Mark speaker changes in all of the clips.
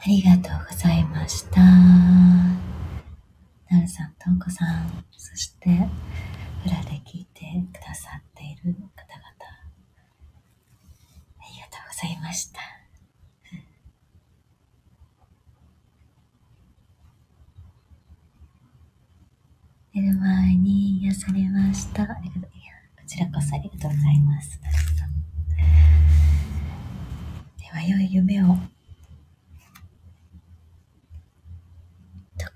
Speaker 1: ありがとうございました。なるさん、とんこさん、そして、裏で聞いてくださっている方々、ありがとうございました。寝る前に癒されました。こちらこそありがとうございます。では、良い夢を。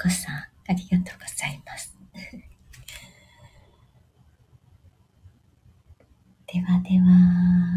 Speaker 1: こさん、ありがとうございます。ではでは。